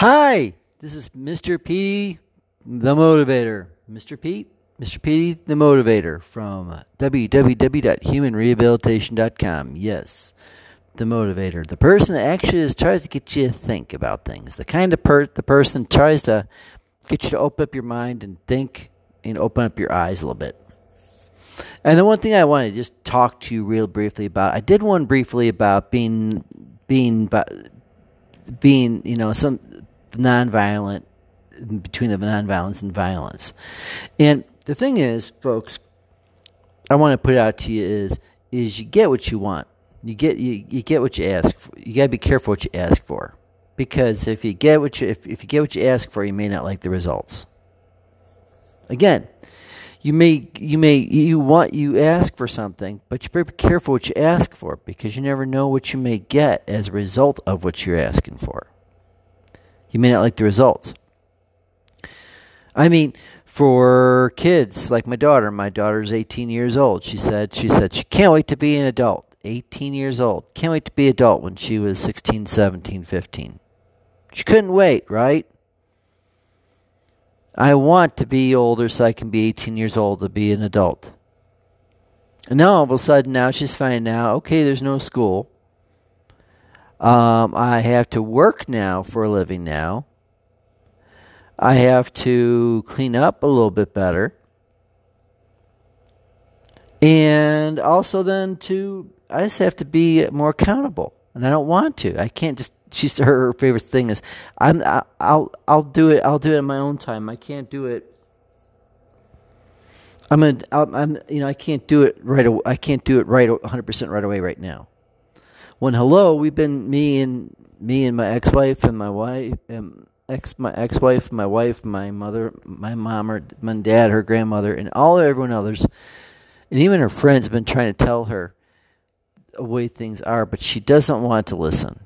Hi, this is Mr. P, the motivator. Mr. Pete, Mr. P, the motivator from www.humanrehabilitation.com. Yes, the motivator, the person that actually is, tries to get you to think about things. The kind of per the person tries to get you to open up your mind and think and open up your eyes a little bit. And the one thing I want to just talk to you real briefly about, I did one briefly about being being being you know some nonviolent between the nonviolence and violence. And the thing is, folks, I want to put out to you is is you get what you want. You get you, you get what you ask for. You got to be careful what you ask for. Because if you get what you if, if you get what you ask for, you may not like the results. Again, you may you may you want you ask for something, but you better be careful what you ask for because you never know what you may get as a result of what you're asking for. You may not like the results. I mean, for kids like my daughter, my daughter's 18 years old. She said she said she can't wait to be an adult. 18 years old. Can't wait to be an adult when she was 16, 17, 15. She couldn't wait, right? I want to be older so I can be 18 years old to be an adult. And now all of a sudden, now she's finding out, okay, there's no school. Um, I have to work now for a living now. I have to clean up a little bit better. And also then to I just have to be more accountable. And I don't want to. I can't just she's her, favorite thing is I'm I, I'll I'll do it I'll do it in my own time. I can't do it I'm gonna I'm you know I can't do it right away. I can't do it right 100% right away right now. When hello, we've been me and me and my ex-wife and my wife um, ex my ex-wife, my wife, my mother, my mom or my dad, her grandmother and all everyone others and even her friends have been trying to tell her the way things are, but she doesn't want to listen.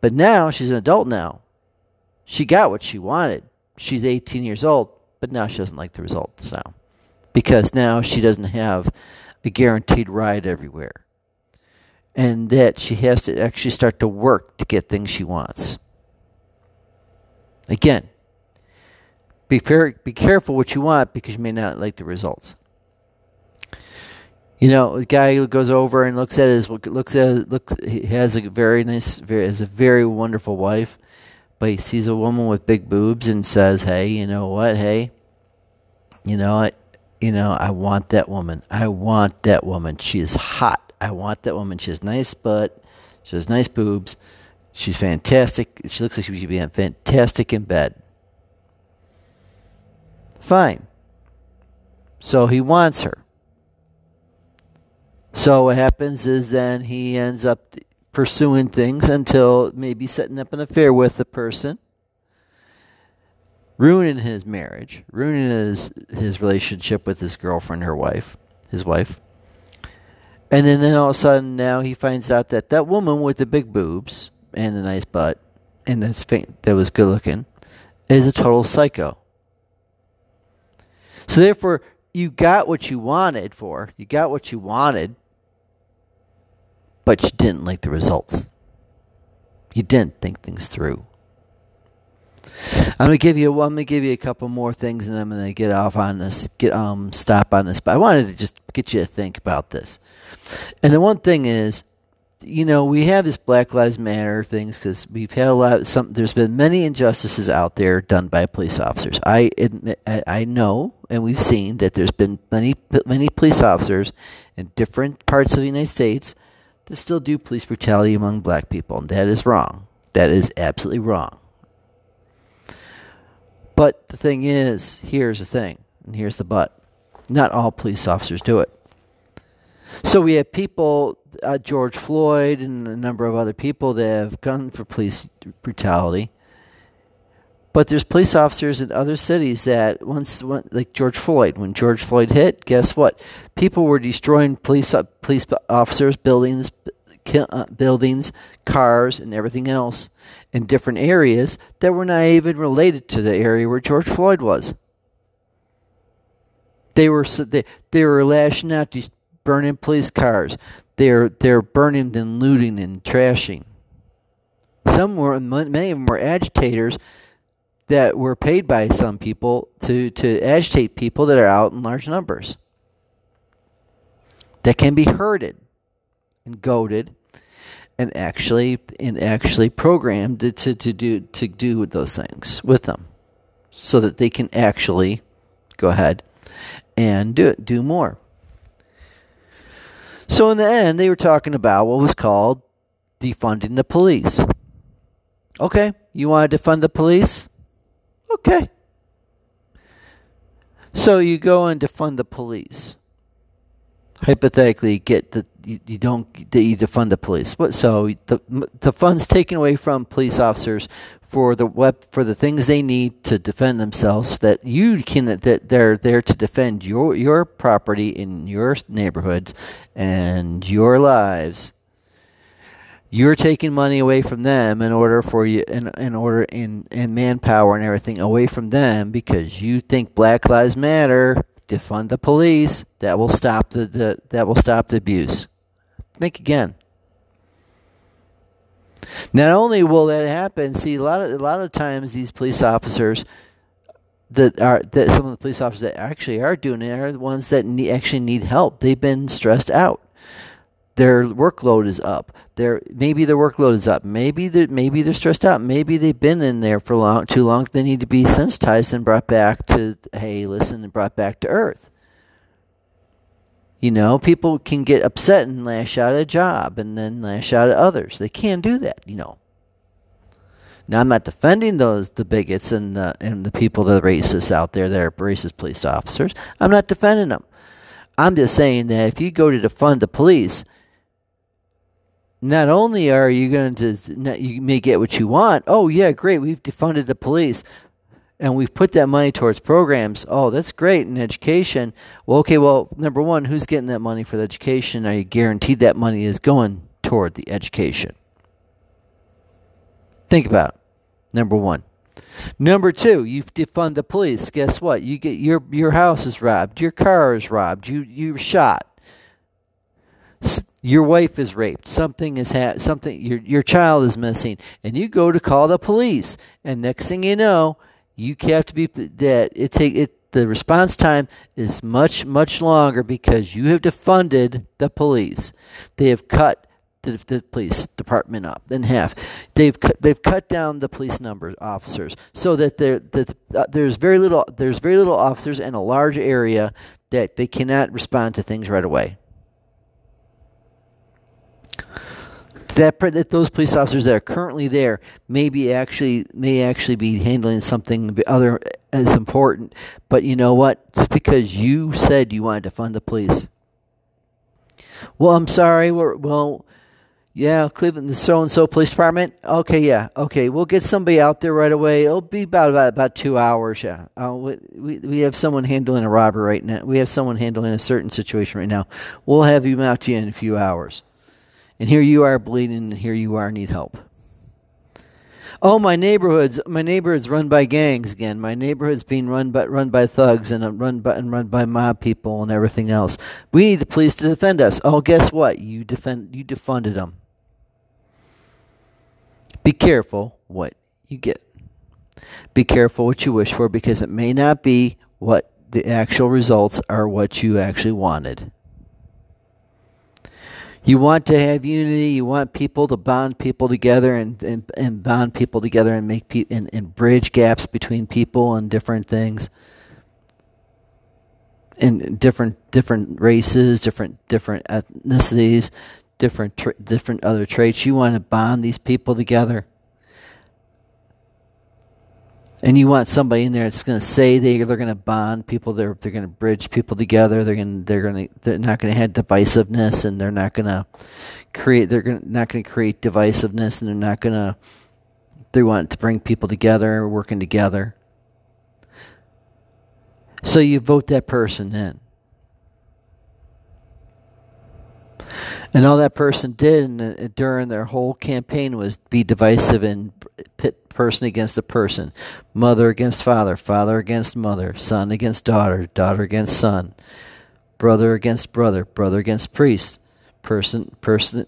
But now she's an adult now. She got what she wanted. She's 18 years old, but now she doesn't like the results now. Because now she doesn't have a guaranteed ride everywhere. And that she has to actually start to work to get things she wants. Again, be, fair, be careful what you want because you may not like the results. You know, the guy goes over and looks at his looks at looks. He has a very nice, very has a very wonderful wife, but he sees a woman with big boobs and says, "Hey, you know what? Hey, you know, I, you know, I want that woman. I want that woman. She is hot. I want that woman. She has nice butt. She has nice boobs. She's fantastic. She looks like she would be fantastic in bed. Fine. So he wants her. So what happens is then he ends up pursuing things until maybe setting up an affair with the person, ruining his marriage, ruining his his relationship with his girlfriend, her wife, his wife. And then, then all of a sudden now he finds out that that woman with the big boobs and the nice butt and that's that was good looking is a total psycho. So therefore you got what you wanted for. You got what you wanted but you didn't like the results. You didn't think things through. I'm gonna give you. I'm gonna give you a couple more things, and I'm gonna get off on this. Get um stop on this. But I wanted to just get you to think about this. And the one thing is, you know, we have this Black Lives Matter things because we've had a lot. Of some there's been many injustices out there done by police officers. I admit, I, I know, and we've seen that there's been many many police officers in different parts of the United States that still do police brutality among black people, and that is wrong. That is absolutely wrong. But the thing is, here's the thing, and here's the but. Not all police officers do it. So we have people, uh, George Floyd and a number of other people that have gone for police brutality. But there's police officers in other cities that once, like George Floyd, when George Floyd hit, guess what? People were destroying police uh, police officers, buildings, Uh, buildings, cars, and everything else in different areas that were not even related to the area where George Floyd was. They were they, they were lashing out, just burning police cars. They're they're burning and looting and trashing. Some were many of them were agitators that were paid by some people to, to agitate people that are out in large numbers. That can be herded and goaded and actually and actually programmed to, to, do to do those things with them so that they can actually go ahead and do it, do more. So in the end, they were talking about what was called defunding the police. Okay, you want to defund the police? Okay. So you go and defund the police. Hypothetically, get the you, you don't you defund the police. So the the funds taken away from police officers for the web for the things they need to defend themselves that you can that they're there to defend your your property in your neighborhoods and your lives you're taking money away from them in order for you in, in order in, in manpower and everything away from them because you think black lives matter defund the police that will stop the, the that will stop the abuse think again not only will that happen, see a lot of a lot of times these police officers that are that some of the police officers that actually are doing it are the ones that need, actually need help. They've been stressed out. Their workload is up. Their maybe their workload is up. Maybe they maybe they're stressed out. Maybe they've been in there for long too long. They need to be sensitized and brought back to hey, listen, and brought back to earth. You know, people can get upset and lash out at a job and then lash out at others. They can't do that, you know. Now I'm not defending those the bigots and the and the people that are racist out there that are racist police officers. I'm not defending them. I'm just saying that if you go to defund the police, not only are you going to you may get what you want. Oh yeah, great, we've defunded the police and we've put that money towards programs. Oh, that's great in education. Well, okay, well, number one, who's getting that money for the education? Are you guaranteed that money is going toward the education? Think about it. Number one. Number two, you defund the police. Guess what? You get your your house is robbed, your car is robbed, you you're shot, your wife is raped, something is ha- something your your child is missing, and you go to call the police, and next thing you know, you have to be that it take it the response time is much much longer because you have defunded the police. They have cut the, the, police department up in half. They've cut, they've cut down the police numbers officers so that there that uh, there's very little there's very little officers in a large area that they cannot respond to things right away. That, that those police officers that are currently there maybe actually may actually be handling something other as important. But you know what? Just because you said you wanted to fund the police. Well, I'm sorry. We're, well, yeah, Cleveland, the so and so police department. Okay, yeah, okay. We'll get somebody out there right away. It'll be about about, about two hours. Yeah, uh, we we have someone handling a robbery right now. We have someone handling a certain situation right now. We'll have you out to you in a few hours. And here you are bleeding, and here you are need help. Oh, my neighborhood's my neighborhood's run by gangs again. My neighborhood's being run by run by thugs and uh, run by and run by mob people and everything else. We need the police to defend us. Oh, guess what? You defend you defunded them. Be careful what you get. Be careful what you wish for because it may not be what the actual results are what you actually wanted. You want to have unity. You want people to bond people together and, and, and bond people together and make and, and bridge gaps between people and different things and different different races, different different ethnicities, different tra- different other traits. You want to bond these people together and you want somebody in there that's going to say they they're going to bond people they're they're going to bridge people together they're going they're going to they're not going to have divisiveness and they're not going to create they're going not going to create divisiveness and they're not going to they want to bring people together working together. So you vote that person in and all that person did the, during their whole campaign was be divisive and pit person against a person, mother against father, father against mother, son against daughter, daughter against son, brother against brother, brother against priest, person person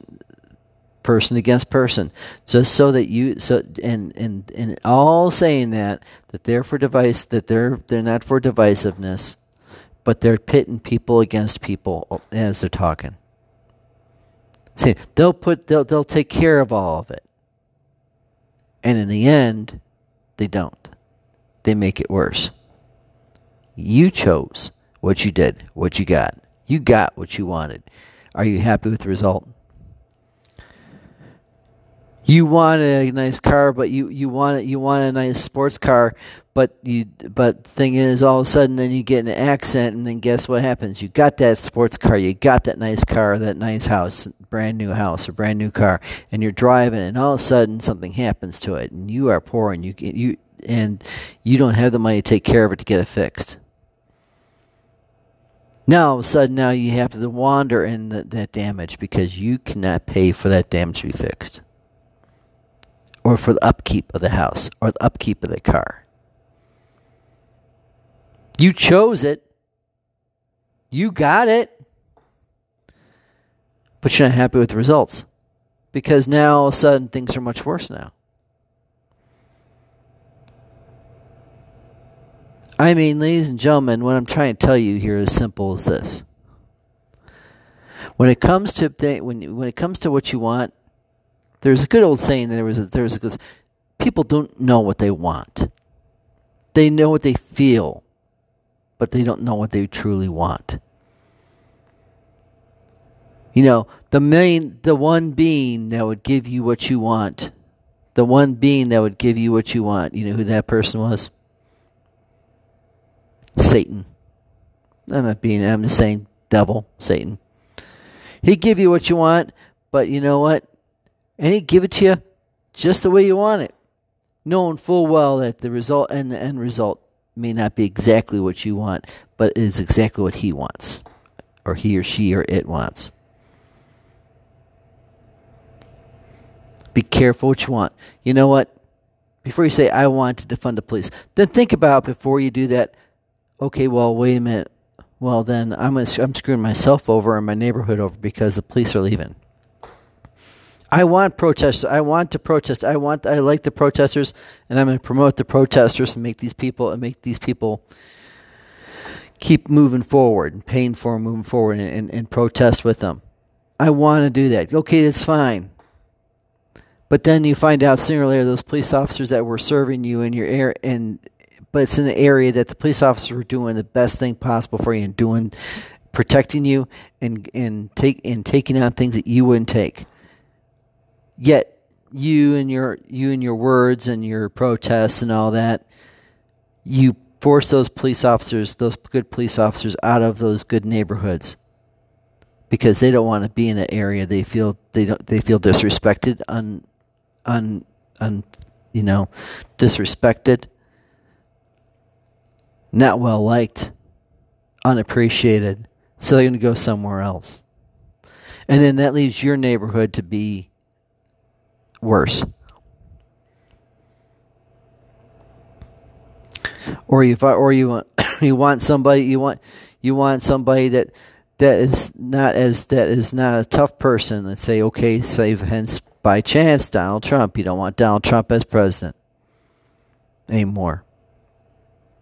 person against person, just so that you so and and and all saying that that they're for device that they're they're not for divisiveness, but they're pitting people against people as they're talking. See, they'll put they'll they'll take care of all of it, and in the end, they don't. They make it worse. You chose what you did, what you got. You got what you wanted. Are you happy with the result? You want a nice car, but you, you want it, you want a nice sports car, but you but thing is all of a sudden then you get an accident and then guess what happens? You got that sports car, you got that nice car, that nice house, brand new house or brand new car, and you're driving and all of a sudden something happens to it and you are poor and you you and you don't have the money to take care of it to get it fixed. Now all of a sudden now you have to wander in the, that damage because you cannot pay for that damage to be fixed or for the upkeep of the house or the upkeep of the car. You chose it. You got it. But you're not happy with the results. Because now all of a sudden things are much worse now. I mean, ladies and gentlemen, what I'm trying to tell you here is simple as this. When it comes to when when it comes to what you want, there's a good old saying that there was a, there was a, people don't know what they want. They know what they feel, but they don't know what they truly want. You know, the main the one being that would give you what you want. The one being that would give you what you want. You know who that person was? Satan. I'm not being I'm just saying devil, Satan. He'd give you what you want, but you know what? And he'd give it to you just the way you want it, knowing full well that the result and the end result may not be exactly what you want, but it is exactly what he wants, or he or she or it wants. Be careful what you want. You know what? Before you say, I want to defund the police, then think about before you do that, okay, well, wait a minute. Well, then I'm, I'm screwing myself over and my neighborhood over because the police are leaving. I want protesters. I want to protest. I want. I like the protesters, and I'm going to promote the protesters and make these people and make these people keep moving forward and paying for them, moving forward, and, and, and protest with them. I want to do that. Okay, that's fine. But then you find out sooner or later those police officers that were serving you in your area, and but it's in an area that the police officers were doing the best thing possible for you and doing, protecting you and and take and taking on things that you wouldn't take Yet you and your you and your words and your protests and all that, you force those police officers, those good police officers, out of those good neighborhoods because they don't want to be in that area. They feel they don't they feel disrespected, un, un, un you know, disrespected, not well liked, unappreciated. So they're going to go somewhere else, and then that leaves your neighborhood to be worse. Or you or you want you want somebody you want you want somebody that that is not as that is not a tough person. Let's say okay, save hence by chance Donald Trump. You don't want Donald Trump as president anymore.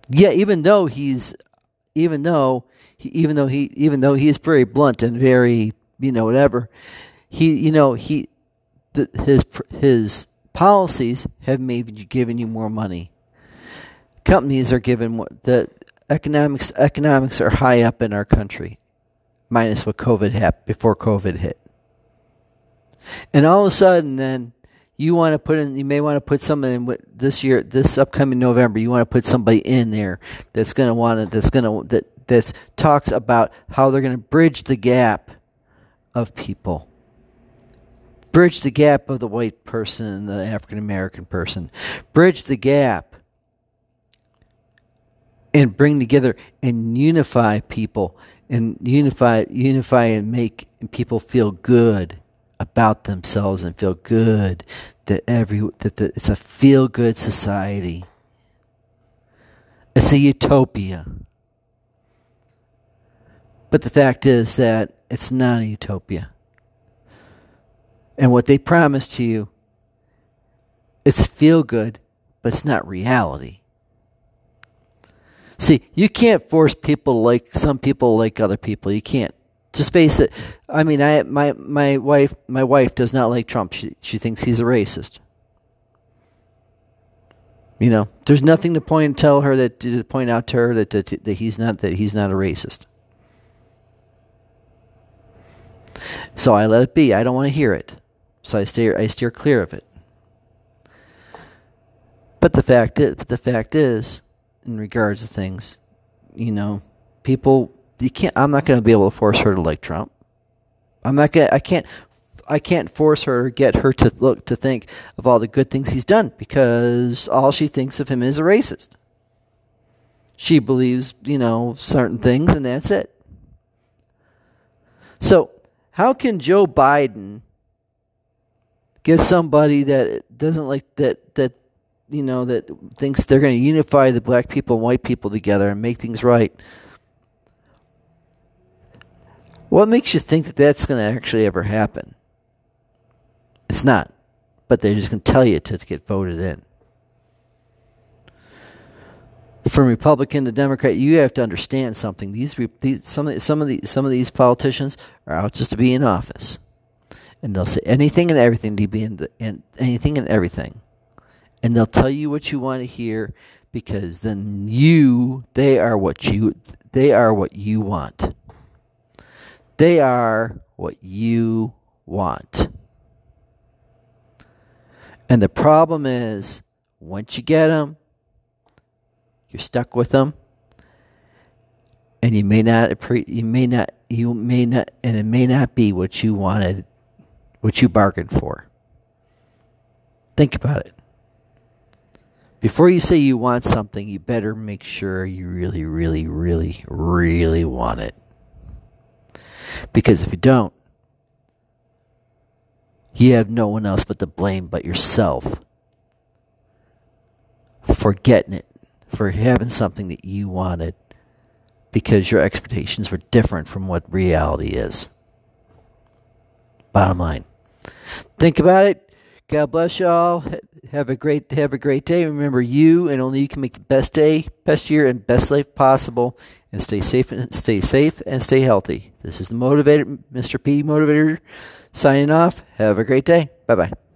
Yeah, even though he's even though he, even though he even though he's very blunt and very you know whatever he you know he his his policies have maybe given you more money. Companies are given the economics economics are high up in our country, minus what COVID happened before COVID hit. And all of a sudden, then you want to put in, you may want to put somebody in this year, this upcoming November. You want to put somebody in there that's going to want to, that's going to that that talks about how they're going to bridge the gap of people Bridge the gap of the white person and the African American person. Bridge the gap and bring together and unify people and unify unify and make people feel good about themselves and feel good that every that the, it's a feel good society. It's a utopia. But the fact is that it's not a utopia. And what they promise to you, it's feel good, but it's not reality. See, you can't force people to like some people like other people. You can't. Just face it. I mean, I my my wife my wife does not like Trump. She she thinks he's a racist. You know, there's nothing to point tell her that to point out to her that, that that he's not that he's not a racist. So I let it be. I don't want to hear it. So I steer I steer clear of it. But the fact is, but the fact is, in regards to things, you know, people you can't. I'm not going to be able to force her to like Trump. I'm not going. I can't I can't force her or get her to look to think of all the good things he's done because all she thinks of him is a racist. She believes, you know, certain things and that's it. So, how can Joe Biden get somebody that doesn't like that that you know that thinks they're going to unify the black people and white people together and make things right? What makes you think that that's going to actually ever happen? It's not. But they're just going to tell you to get voted in. From Republican to Democrat, you have to understand something. These, these some some of the some of these politicians are out just to be in office, and they'll say anything and everything to be in, the, in anything and everything, and they'll tell you what you want to hear because then you they are what you they are what you want. They are what you want. And the problem is, once you get them, you're stuck with them, and you may not you may not you may not and it may not be what you wanted, what you bargained for. Think about it. Before you say you want something, you better make sure you really, really, really, really want it. Because if you don't, you have no one else but to blame but yourself for getting it, for having something that you wanted because your expectations were different from what reality is. Bottom line. Think about it. God bless y'all. Have a great have a great day. Remember you and only you can make the best day, best year and best life possible and stay safe and stay safe and stay healthy. This is the motivator Mr. P motivator Signing off. Have a great day. Bye bye.